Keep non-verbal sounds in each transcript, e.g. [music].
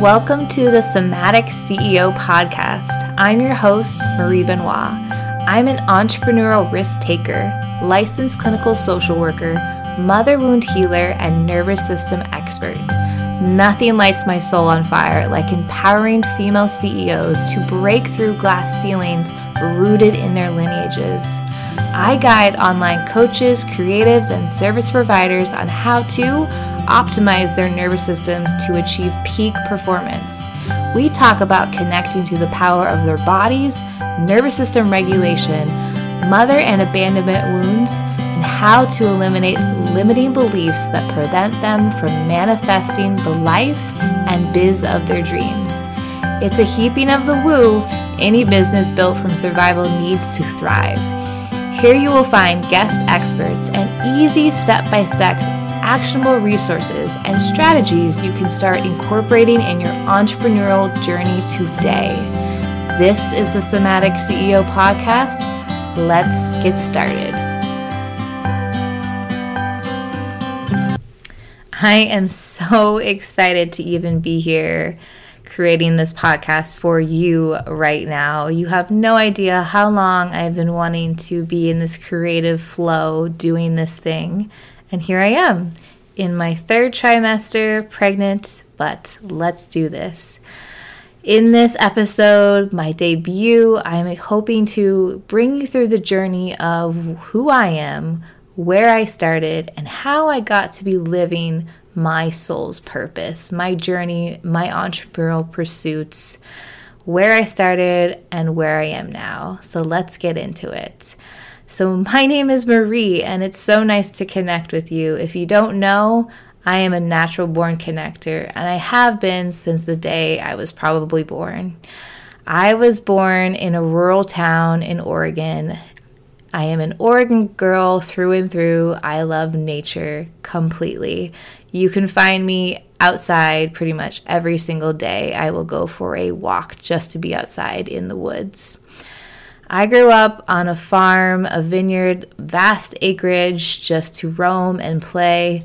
Welcome to the Somatic CEO podcast. I'm your host, Marie Benoit. I'm an entrepreneurial risk taker, licensed clinical social worker, mother wound healer, and nervous system expert. Nothing lights my soul on fire like empowering female CEOs to break through glass ceilings rooted in their lineages. I guide online coaches, creatives, and service providers on how to optimize their nervous systems to achieve peak performance. We talk about connecting to the power of their bodies, nervous system regulation, mother and abandonment wounds, and how to eliminate limiting beliefs that prevent them from manifesting the life and biz of their dreams. It's a heaping of the woo any business built from survival needs to thrive. Here you will find guest experts and easy step by step actionable resources and strategies you can start incorporating in your entrepreneurial journey today. This is the Somatic CEO Podcast. Let's get started. I am so [laughs] excited to even be here creating this podcast for you right now. You have no idea how long I've been wanting to be in this creative flow doing this thing. And here I am in my third trimester, pregnant, but let's do this. In this episode, my debut, I'm hoping to bring you through the journey of who I am, where I started, and how I got to be living my soul's purpose, my journey, my entrepreneurial pursuits, where I started, and where I am now. So let's get into it. So, my name is Marie, and it's so nice to connect with you. If you don't know, I am a natural born connector, and I have been since the day I was probably born. I was born in a rural town in Oregon, I am an Oregon girl through and through. I love nature completely. You can find me outside pretty much every single day. I will go for a walk just to be outside in the woods. I grew up on a farm, a vineyard, vast acreage just to roam and play.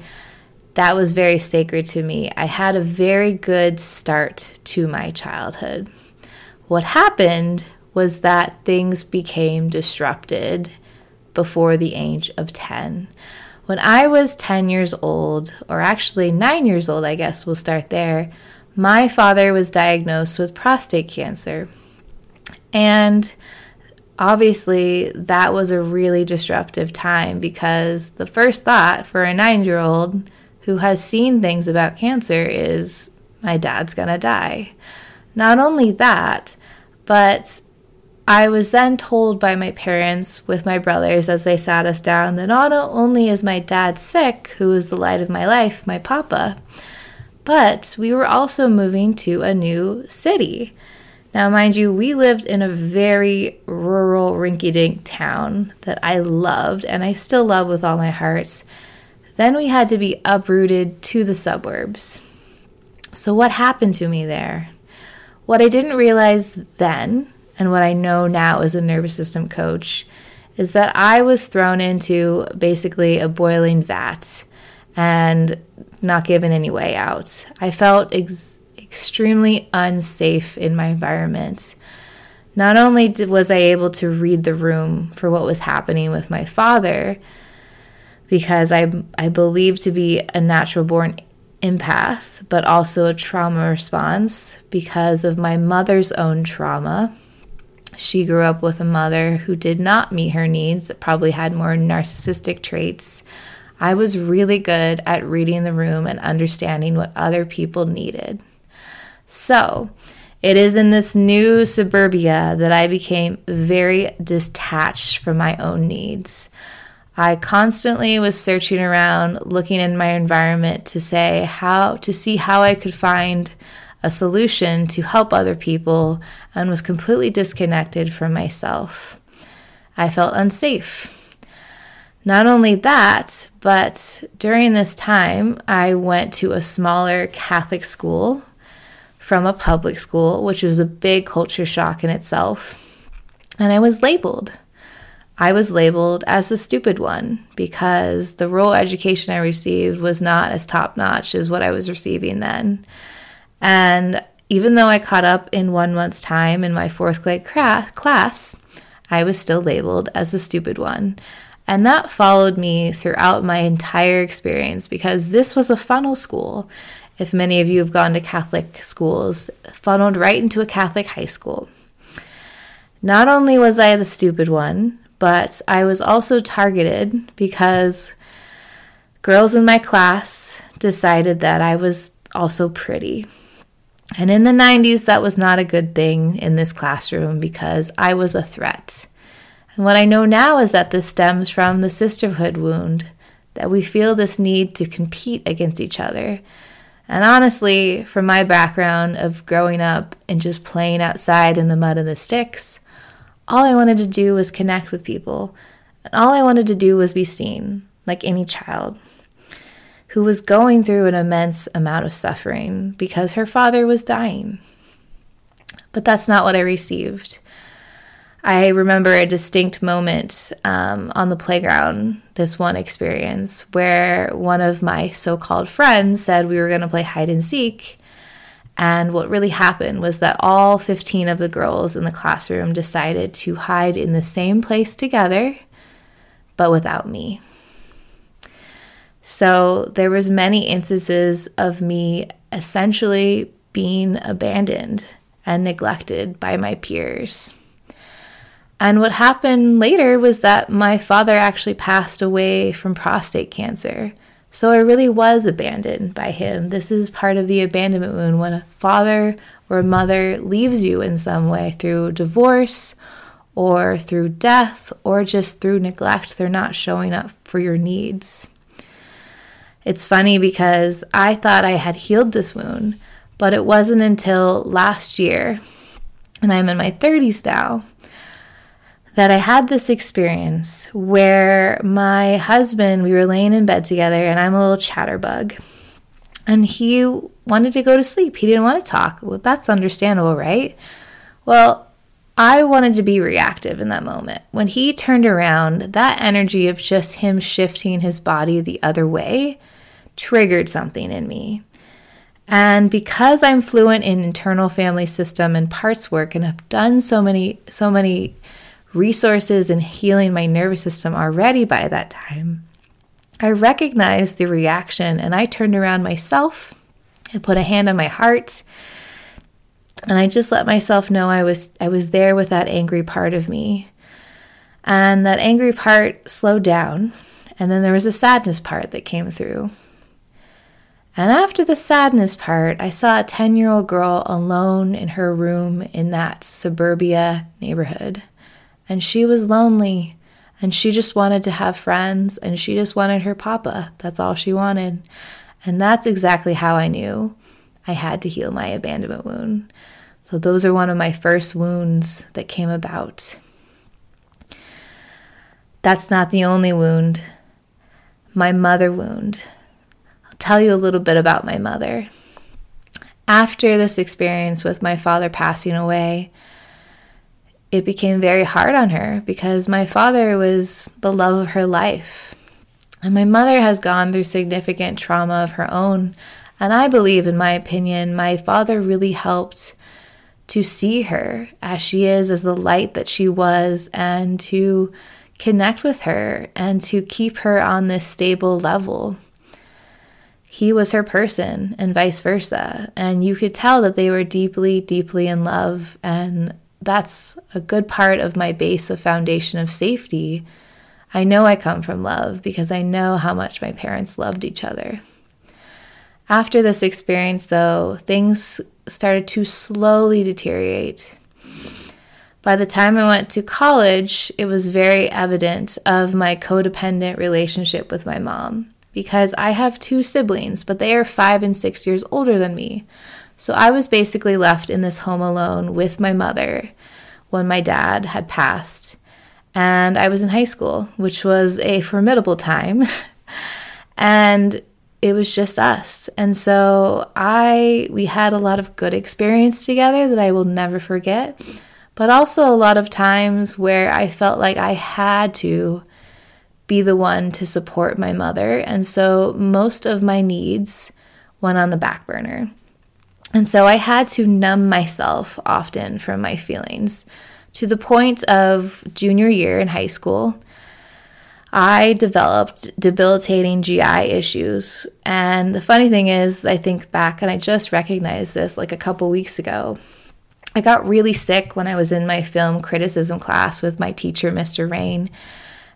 That was very sacred to me. I had a very good start to my childhood. What happened was that things became disrupted before the age of 10. When I was 10 years old, or actually 9 years old, I guess we'll start there, my father was diagnosed with prostate cancer. And obviously, that was a really disruptive time because the first thought for a nine year old who has seen things about cancer is, my dad's gonna die. Not only that, but I was then told by my parents, with my brothers, as they sat us down, that not only is my dad sick, who is the light of my life, my papa, but we were also moving to a new city. Now, mind you, we lived in a very rural, rinky dink town that I loved and I still love with all my heart. Then we had to be uprooted to the suburbs. So, what happened to me there? What I didn't realize then and what I know now as a nervous system coach is that I was thrown into basically a boiling vat and not given any way out. I felt extremely unsafe in my environment. Not only did, was I able to read the room for what was happening with my father, because I, I believe to be a natural born empath, but also a trauma response because of my mother's own trauma she grew up with a mother who did not meet her needs, probably had more narcissistic traits. I was really good at reading the room and understanding what other people needed. So, it is in this new suburbia that I became very detached from my own needs. I constantly was searching around, looking in my environment to say how to see how I could find a solution to help other people and was completely disconnected from myself. I felt unsafe. Not only that, but during this time, I went to a smaller Catholic school from a public school, which was a big culture shock in itself. And I was labeled. I was labeled as the stupid one because the rural education I received was not as top notch as what I was receiving then. And even though I caught up in one month's time in my fourth grade class, I was still labeled as the stupid one. And that followed me throughout my entire experience because this was a funnel school. If many of you have gone to Catholic schools, funneled right into a Catholic high school. Not only was I the stupid one, but I was also targeted because girls in my class decided that I was also pretty. And in the 90s, that was not a good thing in this classroom because I was a threat. And what I know now is that this stems from the sisterhood wound, that we feel this need to compete against each other. And honestly, from my background of growing up and just playing outside in the mud and the sticks, all I wanted to do was connect with people. And all I wanted to do was be seen, like any child who was going through an immense amount of suffering because her father was dying. But that's not what I received. I remember a distinct moment um, on the playground, this one experience, where one of my so called friends said we were going to play hide and seek. And what really happened was that all 15 of the girls in the classroom decided to hide in the same place together, but without me. So there was many instances of me essentially being abandoned and neglected by my peers. And what happened later was that my father actually passed away from prostate cancer. So I really was abandoned by him. This is part of the abandonment wound when a father or a mother leaves you in some way through divorce or through death or just through neglect. They're not showing up for your needs. It's funny because I thought I had healed this wound, but it wasn't until last year, and I'm in my 30s now, that I had this experience where my husband, we were laying in bed together, and I'm a little chatterbug. And he wanted to go to sleep. He didn't want to talk. Well, that's understandable, right? Well, I wanted to be reactive in that moment. When he turned around, that energy of just him shifting his body the other way triggered something in me. And because I'm fluent in internal family system and parts work and have done so many so many resources in healing my nervous system already by that time, I recognized the reaction and I turned around myself and put a hand on my heart and I just let myself know I was I was there with that angry part of me. And that angry part slowed down and then there was a sadness part that came through. And after the sadness part, I saw a 10 year old girl alone in her room in that suburbia neighborhood. And she was lonely and she just wanted to have friends and she just wanted her papa. That's all she wanted. And that's exactly how I knew I had to heal my abandonment wound. So, those are one of my first wounds that came about. That's not the only wound. My mother wound I'll tell you a little bit about my mother. After this experience with my father passing away, it became very hard on her because my father was the love of her life. And my mother has gone through significant trauma of her own. And I believe, in my opinion, my father really helped to see her as she is, as the light that she was, and to connect with her and to keep her on this stable level he was her person and vice versa. And you could tell that they were deeply, deeply in love. And that's a good part of my base of foundation of safety. I know I come from love because I know how much my parents loved each other. After this experience, though, things started to slowly deteriorate. By the time I went to college, it was very evident of my codependent relationship with my mom because I have two siblings, but they are five and six years older than me. So I was basically left in this home alone with my mother when my dad had passed. And I was in high school, which was a formidable time. [laughs] and it was just us. And so I we had a lot of good experience together that I will never forget, but also a lot of times where I felt like I had to be the one to support my mother. And so most of my needs went on the back burner. And so I had to numb myself often from my feelings to the point of junior year in high school. I developed debilitating GI issues. And the funny thing is, I think back and I just recognized this like a couple weeks ago. I got really sick when I was in my film criticism class with my teacher, Mr. Rain.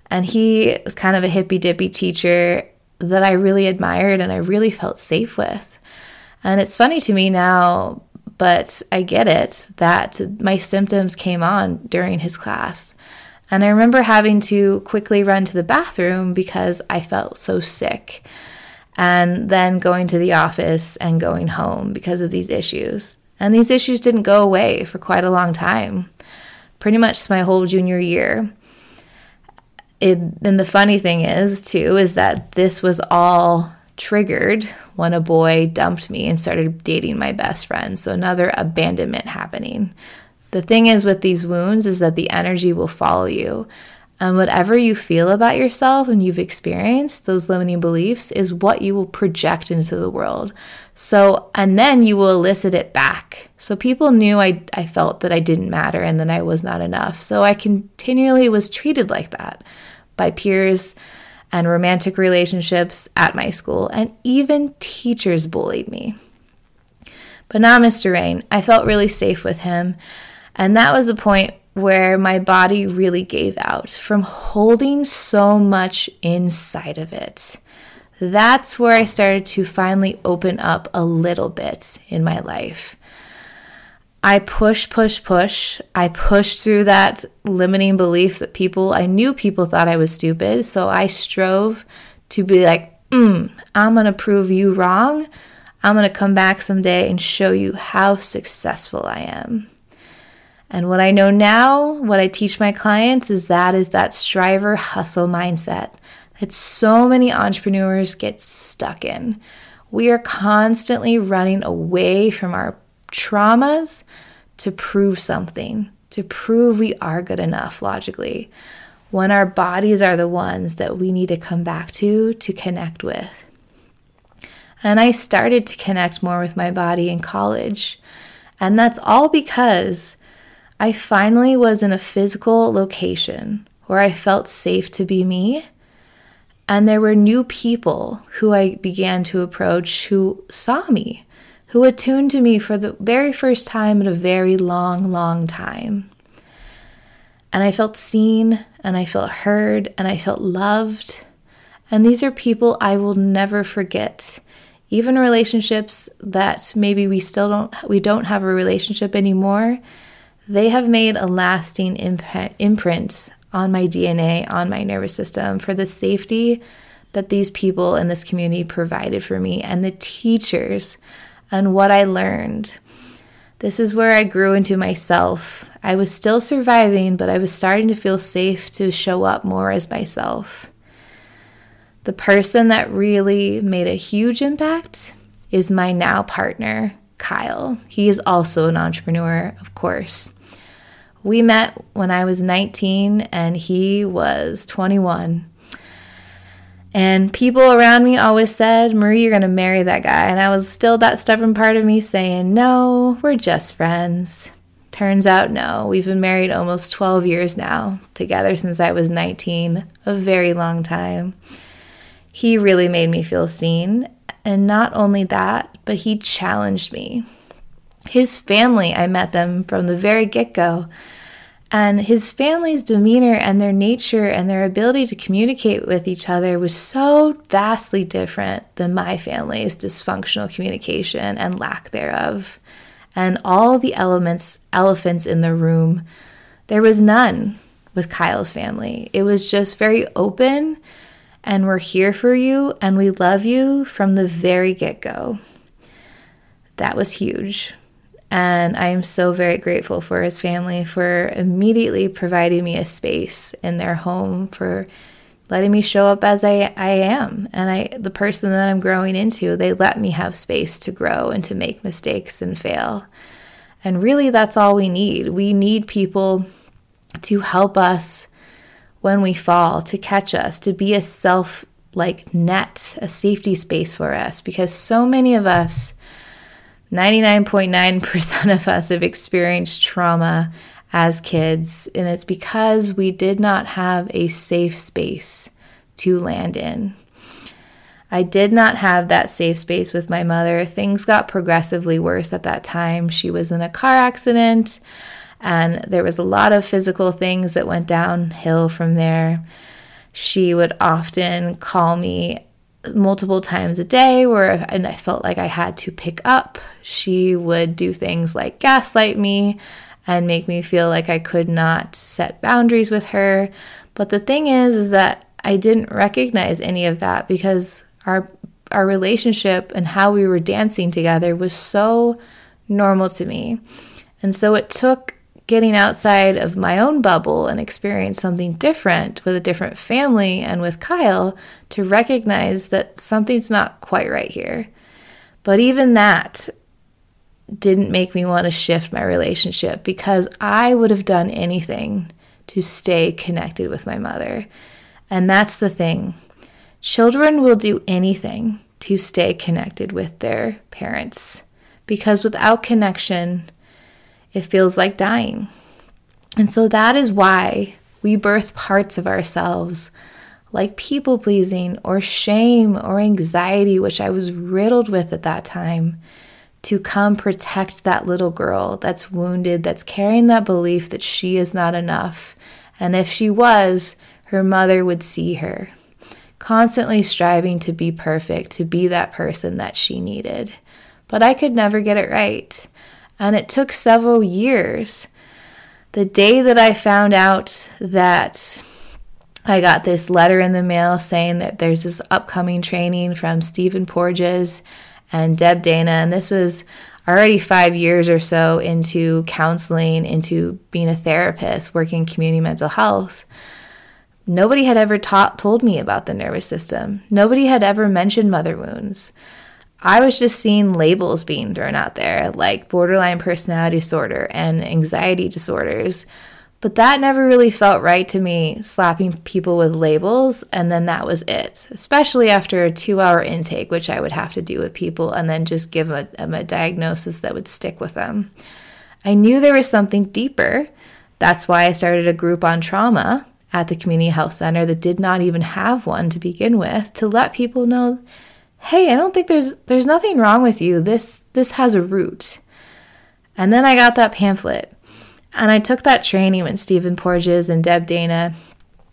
And he was kind of a hippy dippy teacher that I really admired and I really felt safe with. And it's funny to me now, but I get it that my symptoms came on during his class. And I remember having to quickly run to the bathroom because I felt so sick. And then going to the office and going home because of these issues. And these issues didn't go away for quite a long time, pretty much my whole junior year. It, and the funny thing is, too, is that this was all triggered when a boy dumped me and started dating my best friend. So another abandonment happening. The thing is with these wounds is that the energy will follow you. And whatever you feel about yourself and you've experienced, those limiting beliefs is what you will project into the world. So, and then you will elicit it back. So people knew I, I felt that I didn't matter and that I was not enough. So I continually was treated like that by peers and romantic relationships at my school, and even teachers bullied me. But now, Mr. Rain, I felt really safe with him. And that was the point where my body really gave out from holding so much inside of it. That's where I started to finally open up a little bit in my life. I push, push, push. I pushed through that limiting belief that people, I knew people thought I was stupid. So I strove to be like, mm, I'm going to prove you wrong. I'm going to come back someday and show you how successful I am. And what I know now, what I teach my clients is that is that striver hustle mindset that so many entrepreneurs get stuck in. We are constantly running away from our traumas to prove something, to prove we are good enough logically, when our bodies are the ones that we need to come back to to connect with. And I started to connect more with my body in college. And that's all because I finally was in a physical location where I felt safe to be me. And there were new people who I began to approach who saw me, who attuned to me for the very first time in a very long, long time. And I felt seen, and I felt heard, and I felt loved. And these are people I will never forget. Even relationships that maybe we still don't we don't have a relationship anymore they have made a lasting imprint on my DNA, on my nervous system, for the safety that these people in this community provided for me and the teachers and what I learned. This is where I grew into myself. I was still surviving, but I was starting to feel safe to show up more as myself. The person that really made a huge impact is my now partner, Kyle. He is also an entrepreneur, of course. We met when I was 19 and he was 21. And people around me always said, Marie, you're going to marry that guy. And I was still that stubborn part of me saying, no, we're just friends. Turns out, no. We've been married almost 12 years now, together since I was 19, a very long time. He really made me feel seen. And not only that, but he challenged me. His family, I met them from the very get go. And his family's demeanor and their nature and their ability to communicate with each other was so vastly different than my family's dysfunctional communication and lack thereof. And all the elements, elephants in the room, there was none with Kyle's family. It was just very open, and we're here for you, and we love you from the very get go. That was huge. And I am so very grateful for his family for immediately providing me a space in their home for letting me show up as I, I am and I the person that I'm growing into. They let me have space to grow and to make mistakes and fail. And really that's all we need. We need people to help us when we fall, to catch us, to be a self like net, a safety space for us because so many of us 99.9% of us have experienced trauma as kids, and it's because we did not have a safe space to land in. I did not have that safe space with my mother. Things got progressively worse at that time. She was in a car accident, and there was a lot of physical things that went downhill from there. She would often call me multiple times a day where and I felt like I had to pick up. She would do things like gaslight me and make me feel like I could not set boundaries with her. But the thing is is that I didn't recognize any of that because our our relationship and how we were dancing together was so normal to me. And so it took getting outside of my own bubble and experience something different with a different family and with Kyle to recognize that something's not quite right here. But even that didn't make me want to shift my relationship because I would have done anything to stay connected with my mother. And that's the thing. Children will do anything to stay connected with their parents because without connection, it feels like dying. And so that is why we birth parts of ourselves like people pleasing or shame or anxiety, which I was riddled with at that time, to come protect that little girl that's wounded, that's carrying that belief that she is not enough. And if she was, her mother would see her constantly striving to be perfect, to be that person that she needed. But I could never get it right. And it took several years. The day that I found out that I got this letter in the mail saying that there's this upcoming training from Stephen Porges and Deb Dana, and this was already five years or so into counseling, into being a therapist, working community mental health. Nobody had ever taught, told me about the nervous system. Nobody had ever mentioned mother wounds. I was just seeing labels being thrown out there, like borderline personality disorder and anxiety disorders. But that never really felt right to me, slapping people with labels, and then that was it, especially after a two hour intake, which I would have to do with people, and then just give them a, a diagnosis that would stick with them. I knew there was something deeper. That's why I started a group on trauma at the community health center that did not even have one to begin with to let people know hey i don't think there's there's nothing wrong with you. This this has a root. And then i got that pamphlet. And i took that training with stephen porges and deb dana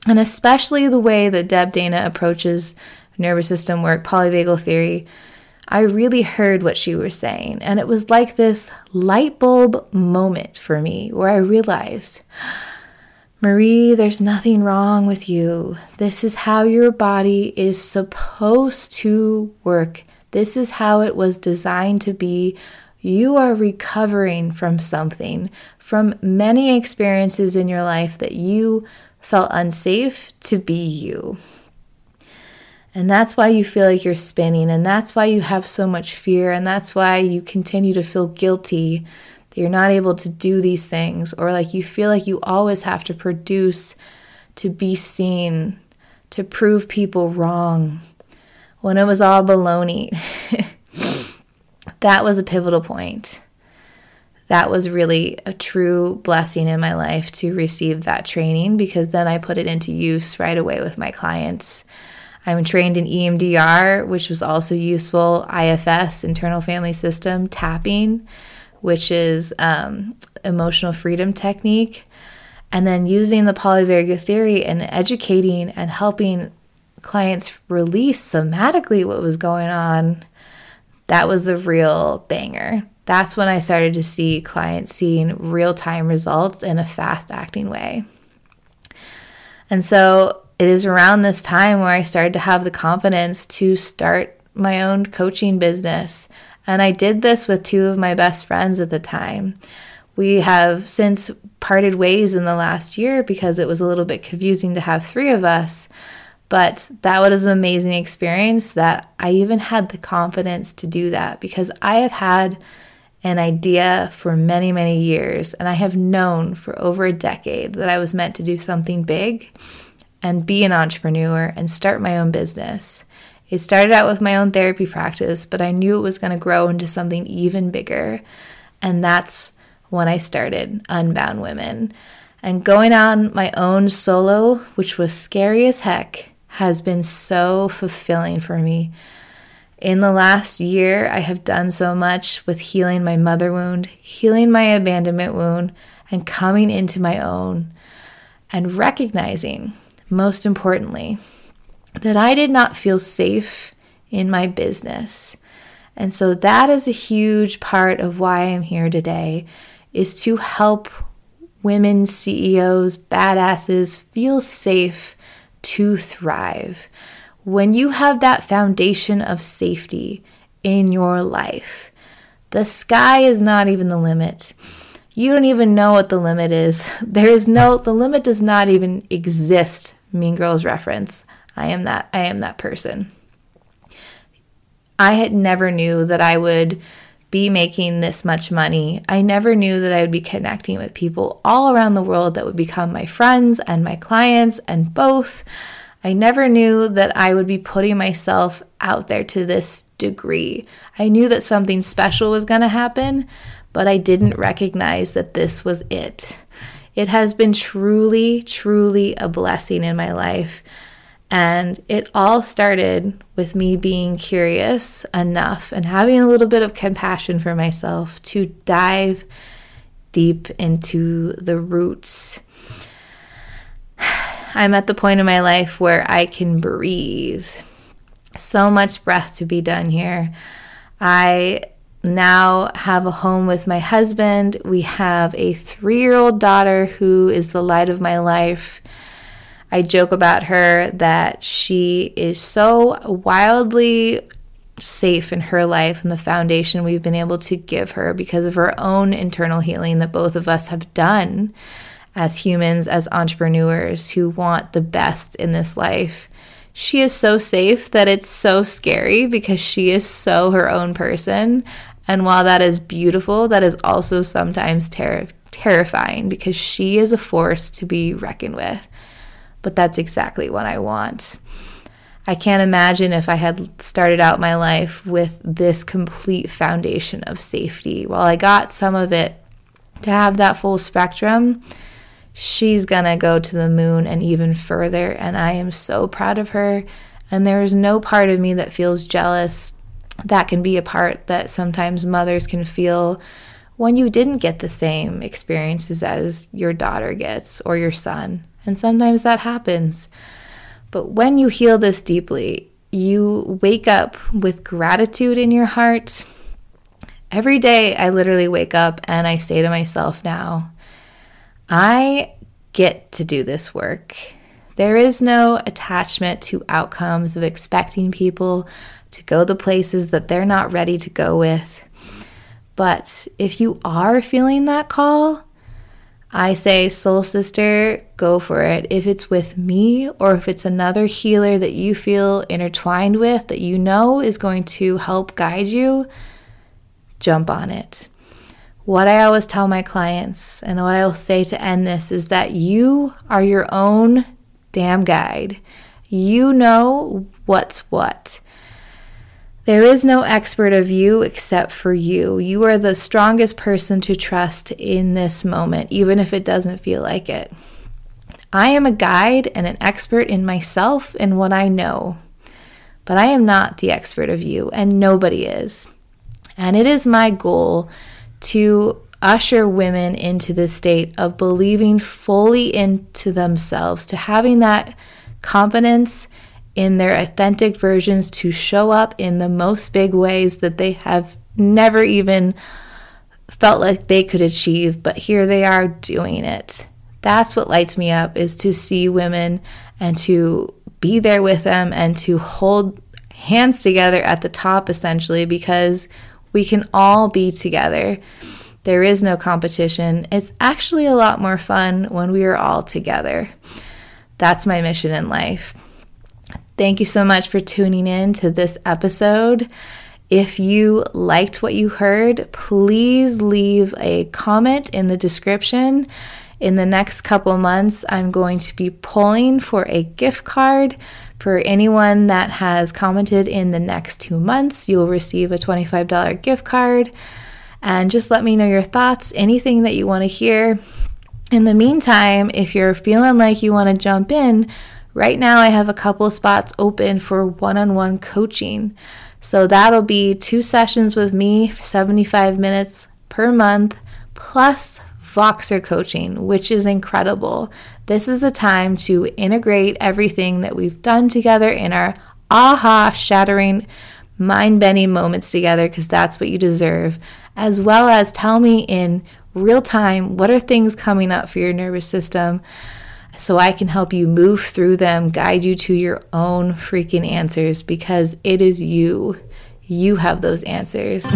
and especially the way that deb dana approaches nervous system work polyvagal theory i really heard what she was saying. And it was like this light bulb moment for me where i realized Marie, there's nothing wrong with you. This is how your body is supposed to work. This is how it was designed to be. You are recovering from something, from many experiences in your life that you felt unsafe to be you. And that's why you feel like you're spinning, and that's why you have so much fear, and that's why you continue to feel guilty you're not able to do these things, or like you feel like you always have to produce to be seen, to prove people wrong, when it was all baloney. [laughs] that was a pivotal point. That was really a true blessing in my life to receive that training because then I put it into use right away with my clients. I'm trained in EMDR, which was also useful, IFS, internal family system, tapping which is um, emotional freedom technique, and then using the polyvagal theory and educating and helping clients release somatically what was going on. That was the real banger. That's when I started to see clients seeing real time results in a fast acting way. And so it is around this time where I started to have the confidence to start my own coaching business and I did this with two of my best friends at the time. We have since parted ways in the last year because it was a little bit confusing to have three of us. But that was an amazing experience that I even had the confidence to do that because I have had an idea for many, many years. And I have known for over a decade that I was meant to do something big and be an entrepreneur and start my own business. It started out with my own therapy practice, but I knew it was going to grow into something even bigger. And that's when I started Unbound Women. And going on my own solo, which was scary as heck, has been so fulfilling for me. In the last year, I have done so much with healing my mother wound, healing my abandonment wound, and coming into my own, and recognizing, most importantly, that I did not feel safe in my business. And so that is a huge part of why I'm here today is to help women CEOs, badasses feel safe to thrive. When you have that foundation of safety in your life, the sky is not even the limit. You don't even know what the limit is. [laughs] There is no, the limit does not even exist. Mean Girls reference. I am that, I am that person. I had never knew that I would be making this much money. I never knew that I would be connecting with people all around the world that would become my friends and my clients and both. I never knew that I would be putting myself out there to this degree. I knew that something special was going to happen, but I didn't recognize that this was it. It has been truly, truly a blessing in my life. And it all started with me being curious enough and having a little bit of compassion for myself to dive deep into the roots. [sighs] I'm at the point in my life where I can breathe. So much breath to be done here. I now have a home with my husband. We have a three year old daughter who is the light of my life. I joke about her that she is so wildly safe in her life and the foundation we've been able to give her because of her own internal healing that both of us have done as humans, as entrepreneurs who want the best in this life. She is so safe that it's so scary because she is so her own person. And while that is beautiful, that is also sometimes ter- terrifying because she is a force to be reckoned with but that's exactly what I want. I can't imagine if I had started out my life with this complete foundation of safety. While I got some of it to have that full spectrum, she's gonna go to the moon and even further. And I am so proud of her. And there is no part of me that feels jealous. That can be a part that sometimes mothers can feel when you didn't get the same experiences as your daughter gets or your son. And sometimes that happens. But when you heal this deeply, you wake up with gratitude in your heart. Every day, I literally wake up and I say to myself now, I get to do this work. There is no attachment to outcomes of expecting people to go the places that they're not ready to go with. But if you are feeling that call, I say, Soul Sister, go for it. If it's with me or if it's another healer that you feel intertwined with that you know is going to help guide you, jump on it. What I always tell my clients and what I will say to end this is that you are your own damn guide. You know what's what. There is no expert of you except for you. You are the strongest person to trust in this moment, even if it doesn't feel like it. I am a guide and an expert in myself and what I know, but I am not the expert of you, and nobody is. And it is my goal to usher women into this state of believing fully into themselves, to having that confidence in their authentic versions to show up in the most big ways that they have never even felt like they could achieve, but here they are doing it. That's what lights me up is to see women and to be there with them and to hold hands together at the top essentially because we can all be together. There is no competition. It's actually a lot more fun when we are all together. That's my mission in life. Thank you so much for tuning in to this episode. If you liked what you heard, please leave a comment in the description. In the next couple months, I'm going to be pulling for a gift card for anyone that has commented in the next two months. You'll receive a $25 gift card. And just let me know your thoughts, anything that you want to hear. In the meantime, if you're feeling like you want to jump in, right now I have a couple spots open for one on one coaching. So that'll be two sessions with me, 75 minutes per month, plus Voxer coaching, which is incredible. This is a time to integrate everything that we've done together in our aha shattering, mind bending moments together, because that's what you deserve, as well as tell me in real time what are things coming up for your nervous system so I can help you move through them, guide you to your own freaking answers because it is you. You have those answers.